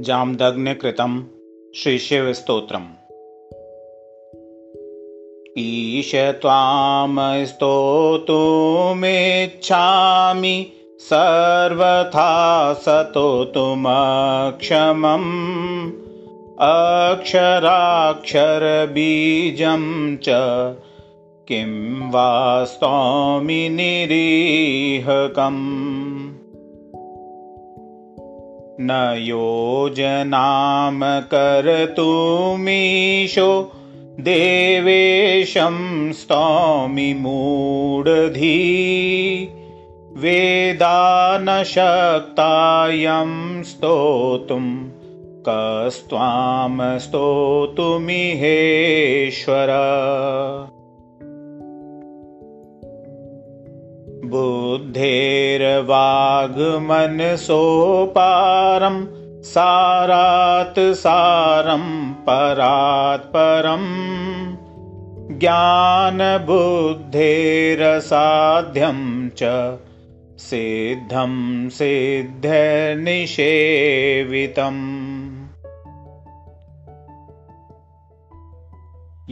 जाम्दग्निकृतं श्रीशिवस्तोत्रम्। ईश त्वां स्तोतुमिच्छामि सर्वथा सतोतुमक्षमम्। अक्षराक्षरबीजं च किं वा स्तौमि निरीहकम् न योजनाम कर्तुमीशो देवेशं स्तौमि मूढधी वेदा न शक्तायं स्तोतुं कस्त्वां स्तोतुमिहेश्वर बुद्धेर्वाग्मनसोपारं सारात् सारं परात् परम् ज्ञानबुद्धेरसाध्यं च सिद्धं सिद्धनिषेवितम्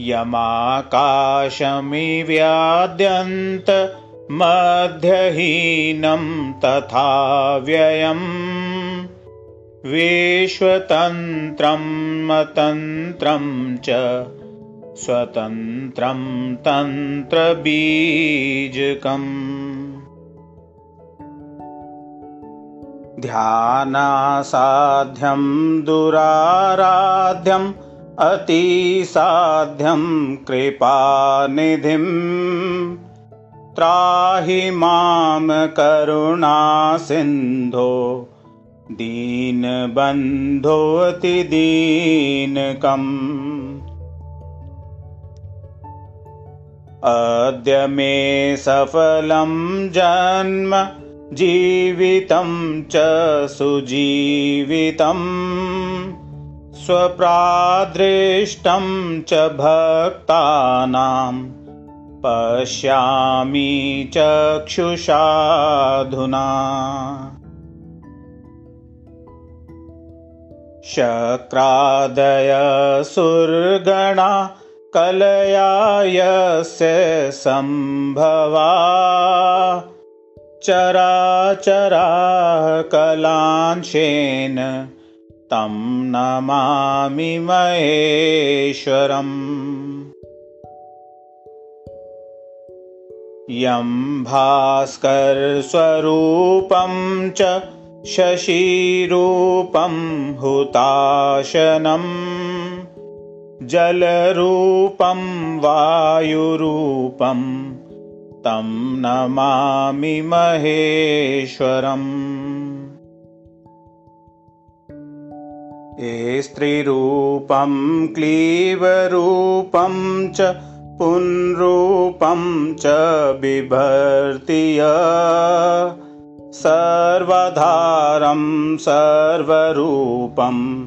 यमाकाशमिव्याद्यन्त मध्यहीनं तथा व्ययम्। विश्वतन्त्रं मतन्त्रं च स्वतन्त्रं तन्त्रबीजकम्। ध्यानासाध्यं दुराराध्यम् अतिसाध्यं कृपानिधिम् त्राहि मां करुणासिन्धो दीनबन्धोऽतिदीनकम् अद्य मे सफलं जन्म जीवितं च सुजीवितम्। स्वप्रादृष्टं च भक्तानाम् पश्यामि चक्षुषाधुना। शक्रादयसुर्गणा कलया यस्य सम्भवा। चराचराः कलांशेन तं नमामि महेश्वरम् यं भास्करस्वरूपं च शशिरूपं हुताशनं जलरूपं वायुरूपं तं नमामि महेश्वरम्। स्त्रीरूपं क्लीवरूपं च पुनरूपं च बिभर्तिय। सर्वधारं सर्वरूपं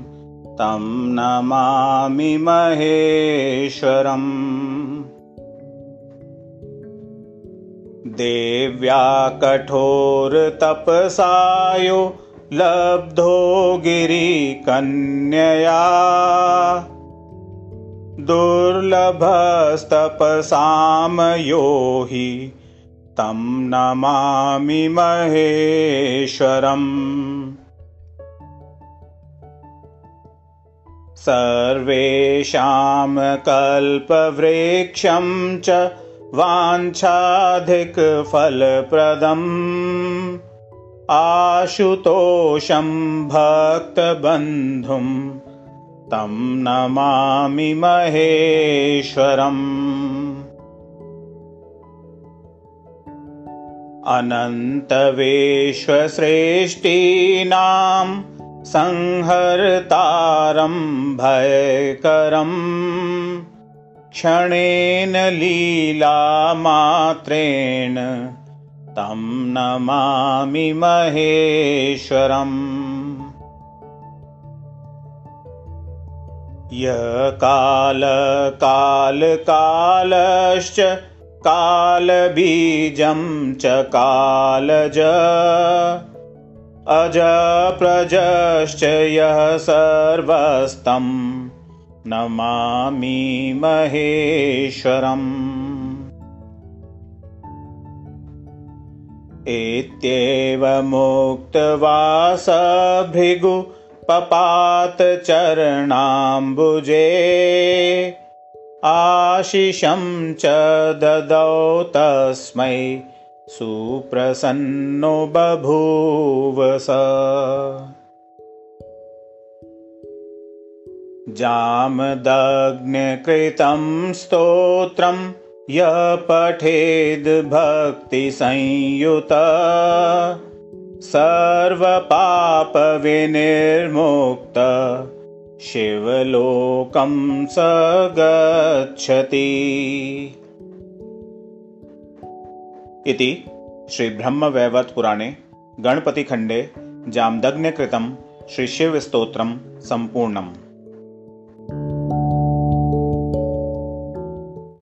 तं नमामि महेश्वरम्। देव्या कठोरतपसायो लब्धो गिरिकन्यया दुर्लभस्तपसामयो हि तं नमामि महेश्वरम्। सर्वेषां कल्पवृक्षं च वाञ्छाधिकफलप्रदम्। आशुतोषं भक्तबन्धुम् तं नमामि महेश्वरम्। अनन्तवेश्वश्रेष्ठीनां संहर्तारं भयकरम् क्षणेन लीलामात्रेण तं नमामि महेश्वरम् कालकालश्च कालबीजं च कालज। अजप्रजश्च यः सर्वस्तं नमामि महेश्वरम् भृगु पपातचरणाम्बुजे आशिषं च ददौ तस्मै सुप्रसन्नो बभूवस जामदग्न्यकृतं स्तोत्रम् यः पठेद्भक्तिसंयुत सर्वपापविनिर्मुक्त। शिवलोकं स गच्छति इति श्रीब्रह्मवैवत्पुराणे गणपतिखण्डे जाम्दग्न्यकृतं श्रीशिवस्तोत्रं सम्पूर्णम्